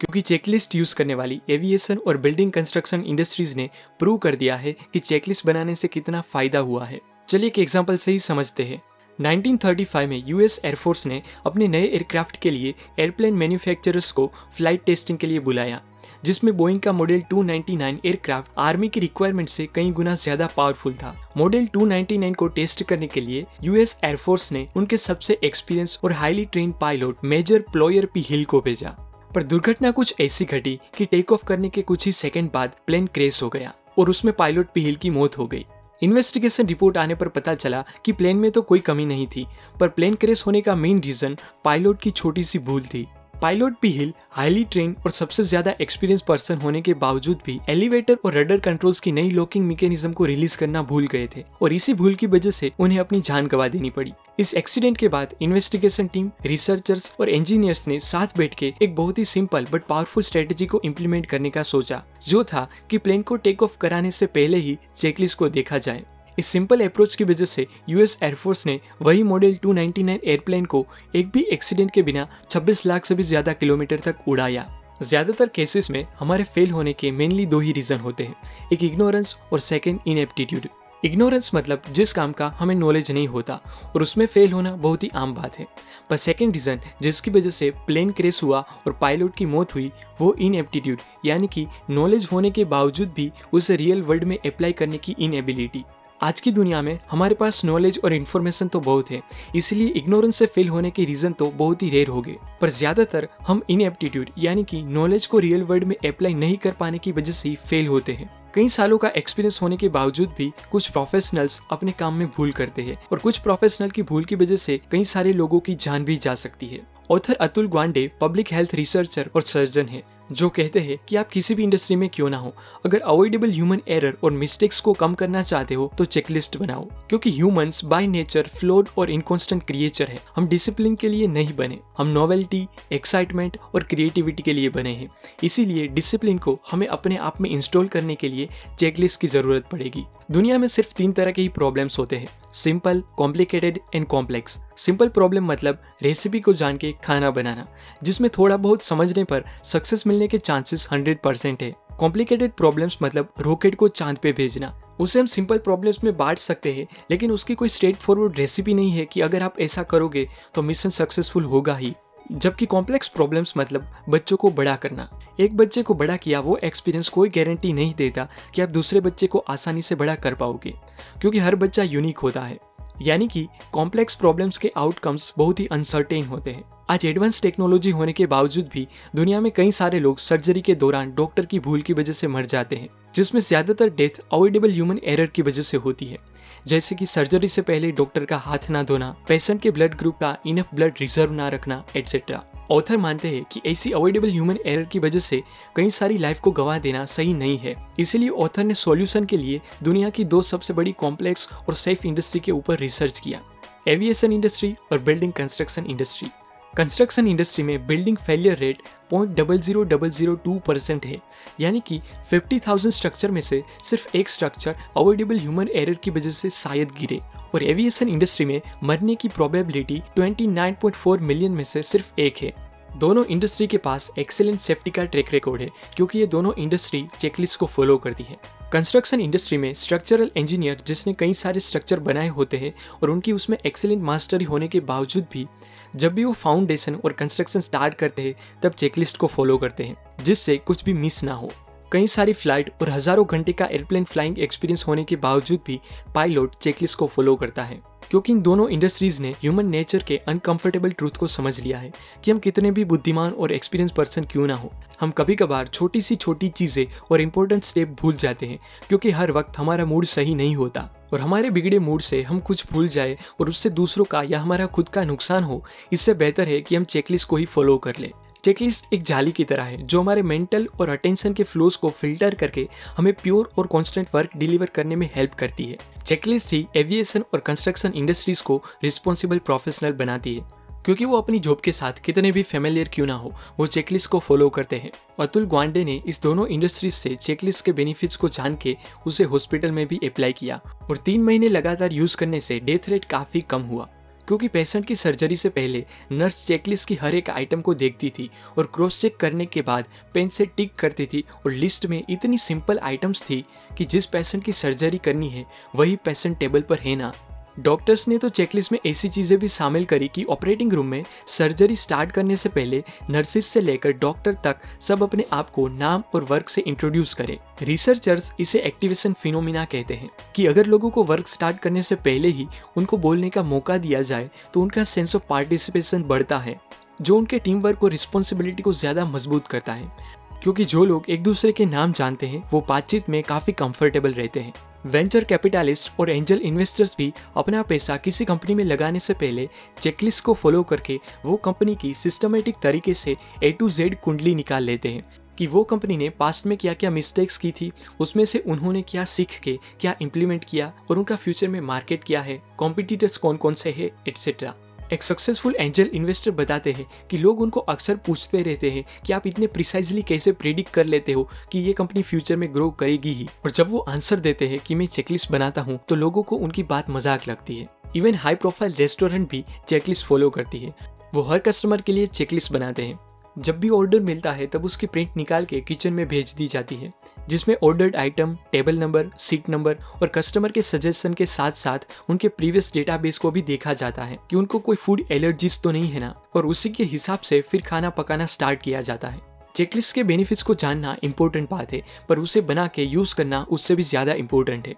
क्योंकि checklist use करने वाली एविएशन और बिल्डिंग कंस्ट्रक्शन इंडस्ट्रीज़ ने प्रूव कर दिया है कि चेकलिस्ट बनाने से कितना फ़ायदा हुआ है। चलिए एक एग्ज़ाम्पल से ही समझते हैं। 1935 में यूएस एयरफोर्स ने अपने नए एयरक्राफ्ट के लिए एयरप्लेन मैन्युफैक्चरर्स को फ़्लाइट टेस्टिंग के लिए बुलाया, जिसमें बोइंग का मॉडल 299 एयरक्राफ्ट आर्मी की रिक्वायरमेंट से कई गुना ज़्यादा पावरफुल था। मॉडल 299 को टेस्ट करने के लिए यूएस एयरफोर्स ने उनके सबसे एक्सपीरियंस और highly train pilot major Ployer P Hill को भेजा। पर दुर्घटना कुछ ऐसी घटी कि टेक ऑफ़ करने के कुछ ही सेकंड बाद प्लेन क्रेश हो गया और उसमें पायलट पिहिल की मौत हो गई। इन्वेस्टिगेशन रिपोर्ट आने पर पता चला कि प्लेन में तो कोई कमी नहीं थी, पर प्लेन क्रेश होने का मेन रीजन पायलट की छोटी सी भूल थी। Pilot P Hill highly train और सबसे ज़्यादा एक्सपीरियंस पर्सन होने के बावजूद भी एलिवेटर और रडर कंट्रोल्स की नई लॉकिंग मैकेनिज्म को रिलीज़ करना भूल गए थे। और इसी भूल की वजह से उन्हें अपनी जान गवा देनी पड़ी। इस एक्सीडेंट के बाद इन्वेस्टिगेशन टीम रिसर्चर्स और इंजीनियर्स ने साथ बैठ के एक बहुत ही सिंपल बट पावरफुल स्ट्रेटेजी को इम्प्लीमेंट करने का सोचा, जो था कि प्लेन को टेक ऑफ़ कराने से पहले ही चेकलिस्ट को देखा जाए। इस सिंपल अप्रोच की वजह से यूएस एयरफोर्स ने वही मॉडल 299 एयरप्लेन को एक भी एक्सीडेंट के बिना 26 लाख से भी ज़्यादा किलोमीटर तक उड़ाया। ज़्यादातर केसेस में हमारे फेल होने के मेनली दो ही रीजन होते हैं, एक इग्नोरेंस और सेकेंड इनएप्टीट्यूड इग्नोरेंस मतलब जिस काम का हमें नॉलेज नहीं होता और उसमें फेल होना बहुत ही आम बात है। पर सेकेंड रीज़न जिसकी वजह से प्लेन क्रेश हुआ और पायलट की मौत हुई, वो इनएप्टीट्यूड यानी कि नॉलेज होने के बावजूद भी उसे रियल वर्ल्ड में अप्लाई करने की इनएबिलिटी आज की दुनिया में हमारे पास नॉलेज और इन्फॉर्मेशन तो बहुत है, इसलिए इग्नोरेंस से फेल होने के रीजन तो बहुत ही रेयर हो गए पर ज़्यादातर हम इन एप्टीट्यूड यानी कि नॉलेज को रियल वर्ल्ड में अप्लाई नहीं कर पाने की वजह से ही फेल होते हैं। कई सालों का एक्सपीरियंस होने के बावजूद भी कुछ प्रोफेशनल्स अपने काम में भूल करते हैं, और कुछ प्रोफेशनल की भूल की वजह से कई सारे लोगों की जान भी जा सकती है। Author Atul Gawande public health researcher और सर्जन है। जो कहते हैं कि आप किसी भी इंडस्ट्री में क्यों ना हो। अगर अवॉइडेबल ह्यूमन एरर और मिस्टेक्स को कम करना चाहते हो तो चेकलिस्ट बनाओ। क्योंकि ह्यूमंस बाय नेचर फ्लोड और इनकॉन्स्टेंट क्रिएचर है। हम डिसिप्लिन के लिए नहीं बने। हम नॉवेल्टी एक्साइटमेंट और क्रिएटिविटी के लिए बने हैं। इसीलिए डिसिप्लिन को हमें अपने आप में इंस्टॉल करने के लिए चेकलिस्ट की ज़रूरत पड़ेगी। दुनिया में सिर्फ़ तीन तरह के ही प्रॉब्लम्स होते हैं। Simple complicated and complex simple problem मतलब रेसिपी को जान के खाना बनाना, जिसमें थोड़ा बहुत समझने पर सक्सेस मिलने के चांसेस हंड्रेड परसेंट है। कॉम्प्लिकेटेड प्रॉब्लम्स मतलब रॉकेट को चाँद पे भेजना। उसे हम सिंपल प्रॉब्लम्स में बांट सकते हैं, लेकिन उसकी कोई स्ट्रेट फॉरवर्ड रेसिपी नहीं है कि अगर आप ऐसा करोगे तो मिशन सक्सेसफुल होगा ही। जबकि कॉम्प्लेक्स प्रॉब्लम्स मतलब बच्चों को बड़ा करना। एक बच्चे को बड़ा किया वो एक्सपीरियंस कोई गारंटी नहीं देता कि आप दूसरे बच्चे को आसानी से बड़ा कर पाओगे, क्योंकि हर बच्चा यूनिक होता है। यानी कि कॉम्प्लेक्स प्रॉब्लम्स के आउटकम्स बहुत ही अनसर्टेन होते हैं। आज एडवांस टेक्नोलॉजी होने के बावजूद भी दुनिया में कई सारे लोग सर्जरी के दौरान डॉक्टर की भूल की वजह से मर जाते हैं, जिसमें ज़्यादातर डेथ अवॉइडेबल ह्यूमन एरर की वजह से होती है। जैसे कि सर्जरी से पहले डॉक्टर का हाथ ना धोना, पेशेंट के ब्लड ग्रुप का इनफ ब्लड रिज़र्व ना रखना, एटसेट्रा। ऑथर मानते हैं कि ऐसी अवॉइडेबल ह्यूमन एरर की वजह से कई सारी लाइफ को गंवा देना सही नहीं है। इसीलिए ऑथर ने सॉल्यूशन के लिए दुनिया की दो सबसे बड़ी कॉम्प्लेक्स और सेफ़ इंडस्ट्री के ऊपर रिसर्च किया, एविएशन इंडस्ट्री और building construction industry. Construction industry में building failure rate point double zero double zero two percent है, यानी कि फिफ्टी थाउज़ेंड स्ट्रक्चर में से सिर्फ़ एक स्ट्रक्चर अवॉइडेबल ह्यूमन एरर की वजह से शायद गिरे। और एविएशन इंडस्ट्री में मरने की प्रोबेबिलिटी 29.4 मिलियन में से सिर्फ़ एक है। दोनों इंडस्ट्री के पास एक्सेलेंट सेफ्टी का ट्रैक रिकॉर्ड है, क्योंकि ये दोनों इंडस्ट्री चेकलिस्ट को फॉलो करती है। कंस्ट्रक्शन इंडस्ट्री में स्ट्रक्चरल इंजीनियर जिसने कई सारे स्ट्रक्चर बनाए होते हैं और उनकी उसमें एक्सेलेंट मास्टरी होने के बावजूद भी, जब भी वो फाउंडेशन और कंस्ट्रक्शन स्टार्ट करते हैं, तब चेकलिस्ट को फॉलो करते हैं, जिससे कुछ भी मिस ना हो। कई सारी फ़्लाइट और हज़ारों घंटे का एयरप्लेन फ्लाइंग एक्सपीरियंस होने के बावजूद भी पायलट चेकलिस्ट को फॉलो करता है। क्योंकि इन दोनों इंडस्ट्रीज़ ने ह्यूमन नेचर के अनकंफर्टेबल ट्रूथ को समझ लिया है कि हम कितने भी बुद्धिमान और एक्सपीरियंस पर्सन क्यों ना हो। हम कभी कभार छोटी सी छोटी चीज़ें और इम्पोर्टेंट स्टेप भूल जाते हैं, क्योंकि हर वक्त हमारा मूड सही नहीं होता। और हमारे बिगड़े मूड से हम कुछ भूल जाए और उससे दूसरों का या हमारा खुद का नुकसान हो, इससे बेहतर है कि हम चेकलिस्ट को ही फॉलो कर ले। चेकलिस्ट एक जाली की तरह है, जो हमारे मेंटल और अटेंशन के फ्लोस को फ़िल्टर करके हमें प्योर और कॉन्स्टेंट वर्क डिलीवर करने में हेल्प करती है। चेकलिस्ट ही एविएशन और कंस्ट्रक्शन इंडस्ट्रीज़ को रिस्पॉन्सिबल प्रोफेशनल बनाती है, क्योंकि वो अपनी जॉब के साथ कितने भी फेमिलियर क्यों ना हो, वो चेकलिस्ट को फॉलो करते हैं। अतुल ग्वांडे ने इस दोनों इंडस्ट्रीज़ से चेकलिस्ट के बेनिफिट्स को जान के उसे हॉस्पिटल में भी अप्लाई किया, और तीन महीने लगातार यूज़ करने से डेथ रेट काफ़ी कम हुआ। क्योंकि पेशेंट की सर्जरी से पहले नर्स चेकलिस्ट की हर एक आइटम को देखती थी और क्रॉस चेक करने के बाद पेन से टिक करती थी और लिस्ट में इतनी सिंपल आइटम्स थी कि जिस पेशेंट की सर्जरी करनी है, वही पेशेंट टेबल पर है ना। डॉक्टर्स ने तो चेकलिस्ट में ऐसी चीज़ें भी शामिल करी कि ऑपरेटिंग रूम में सर्जरी स्टार्ट करने से पहले नर्सिस से लेकर डॉक्टर तक सब अपने आप को नाम और वर्क से इंट्रोड्यूस करें। रिसर्चर्स इसे एक्टिवेशन फिनोमिना कहते हैं कि अगर लोगों को वर्क स्टार्ट करने से पहले ही उनको बोलने का मौका दिया जाए तो उनका सेंस ऑफ़ पार्टिसिपेशन बढ़ता है, जो उनके टीम वर्क और रिस्पॉन्सिबिलिटी को ज़्यादा मज़बूत करता है। क्योंकि जो लोग एक दूसरे के नाम जानते हैं, वो बातचीत में काफ़ी कंफर्टेबल रहते हैं। वेंचर कैपिटलिस्ट और एंजल इन्वेस्टर्स भी अपना पैसा किसी कंपनी में लगाने से पहले चेकलिस्ट को फॉलो करके वो कंपनी की सिस्टमेटिक तरीके से ए टू जेड कुंडली निकाल लेते हैं कि वो कंपनी ने पास्ट में क्या क्या मिस्टेक्स की थी, उसमें से उन्होंने क्या सीख के, क्या इम्प्लीमेंट किया और उनका फ्यूचर में मार्केट क्या है कॉम्पिटिटर्स कौन कौन से है एटसेट्रा एक सक्सेसफुल एंजल इन्वेस्टर बताते हैं कि लोग उनको अक्सर पूछते रहते हैं कि आप इतने प्रिसाइजली कैसे प्रिडिक्ट कर लेते हो कि ये कंपनी फ्यूचर में ग्रो करेगी ही? और जब वो आंसर देते हैं कि मैं चेकलिस्ट बनाता हूँ तो लोगों को उनकी बात मज़ाक लगती है। इवन हाई प्रोफ़ाइल रेस्टोरेंट भी चेकलिस्ट फॉलो करती है। वो हर कस्टमर के लिए चेकलिस्ट बनाते हैं। जब भी ऑर्डर मिलता है, तब उसकी प्रिंट निकाल के किचन में भेज दी जाती है, जिसमें ordered item table number seat number और कस्टमर के सजेशन के साथ साथ उनके प्रीवियस डेटाबेस को भी देखा जाता है कि उनको कोई फ़ूड एलर्जीज तो नहीं है ना? और उसी के हिसाब से फिर खाना पकाना स्टार्ट किया जाता है। चेकलिस्ट के बेनिफिट्स को जानना इंपॉर्टेंट बात है, पर उसे बना के यूज़ करना उससे भी ज़्यादा इंपॉर्टेंट है।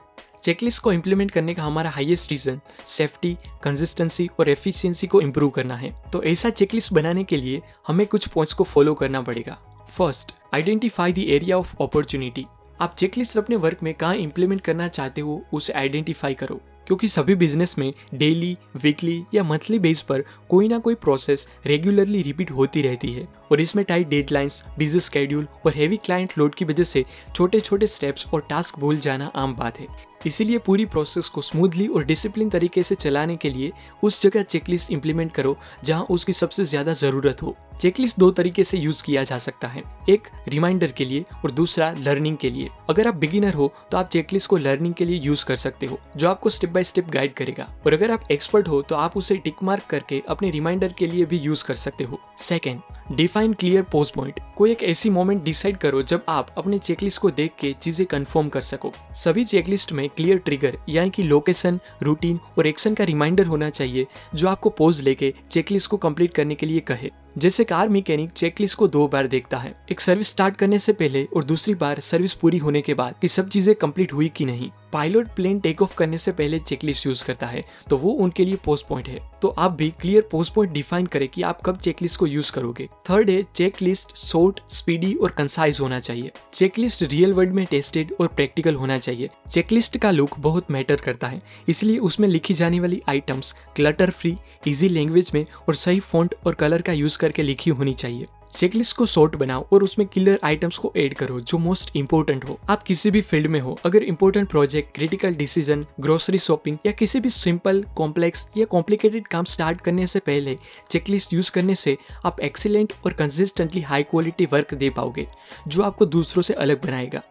चेकलिस्ट को इम्प्लीमेंट करने का हमारा हाईएस्ट रीजन सेफ्टी कंसिस्टेंसी और एफिशिएंसी को इम्प्रूव करना है। तो ऐसा चेकलिस्ट बनाने के लिए हमें कुछ पॉइंट्स को फॉलो करना पड़ेगा। First identify the area of opportunity आप चेकलिस्ट अपने वर्क में कहाँ इम्प्लीमेंट करना चाहते हो, उसे आइडेंटिफाई करो। क्योंकि सभी बिज़नेस में डेली वीकली या मंथली बेस पर कोई ना कोई प्रोसेस रेगुलरली रिपीट होती रहती है। और इसमें टाइट डेडलाइंस बिज़ी स्केड्यूल और हैवी क्लाइंट लोड की वजह से छोटे छोटे स्टेप्स और टास्क भूल जाना आम बात है। इसीलिए पूरी प्रोसेस को स्मूथली और डिसिप्लिन तरीके से चलाने के लिए उस जगह चेकलिस्ट इंप्लीमेंट करो जहाँ उसकी सबसे ज़्यादा ज़रूरत हो। चेकलिस्ट दो तरीके से यूज़ किया जा सकता है। एक रिमाइंडर के लिए और दूसरा लर्निंग के लिए। अगर आप बिगिनर हो तो आप चेकलिस्ट को लर्निंग के लिए यूज़ कर सकते हो, जो आपको स्टेप बाय स्टेप गाइड करेगा। और अगर आप एक्सपर्ट हो तो आप उसे टिक मार्क करके अपने रिमाइंडर के लिए भी यूज़ कर सकते हो। Second define clear post point कोई एक ऐसी मोमेंट डिसाइड करो जब आप अपने चेकलिस्ट को देख के चीज़ें कंफर्म कर सको। सभी चेकलिस्ट में क्लियर ट्रिगर यानी कि लोकेशन रूटीन और एक्शन का रिमाइंडर होना चाहिए, जो आपको पोज लेके चेकलिस्ट को कंप्लीट करने के लिए कहे। जैसे कार मैकेनिक चेकलिस्ट को दो बार देखता है। एक सर्विस स्टार्ट करने से पहले और दूसरी बार सर्विस पूरी होने के बाद कि सब चीज़ें कंप्लीट हुई कि नहीं। पायलट प्लेन टेक ऑफ़ करने से पहले चेकलिस्ट यूज़ करता है तो वो उनके लिए पोस्ट पॉइंट है। तो आप भी क्लियर पोस्ट पॉइंट डिफाइन करें कि आप कब चेकलिस्ट को यूज़ करोगे। थर्ड है चेकलिस्ट शॉर्ट स्पीडी और कंसाइज होना चाहिए। चेकलिस्ट रियल वर्ल्ड में टेस्टेड और प्रैक्टिकल होना चाहिए। चेकलिस्ट का लुक बहुत मैटर करता है, इसलिए उसमें लिखी जाने वाली items clutter free easy language में और सही फॉन्ट और कलर का यूज़ करके लिखी होनी चाहिए। चेकलिस्ट को शॉर्ट बनाओ और उसमें किलर आइटम्स को ऐड करो जो मोस्ट इंपोर्टेंट हो। आप किसी भी फ़ील्ड में हो, अगर important project critical decision grocery shopping या किसी भी सिंपल कॉम्प्लेक्स या कॉम्प्लिकेटेड काम स्टार्ट करने से पहले चेकलिस्ट यूज़ करने से आप एक्सीलेंट और कंसिस्टेंटली हाई क्वालिटी वर्क दे पाओगे, जो आपको दूसरों से अलग बनाएगा।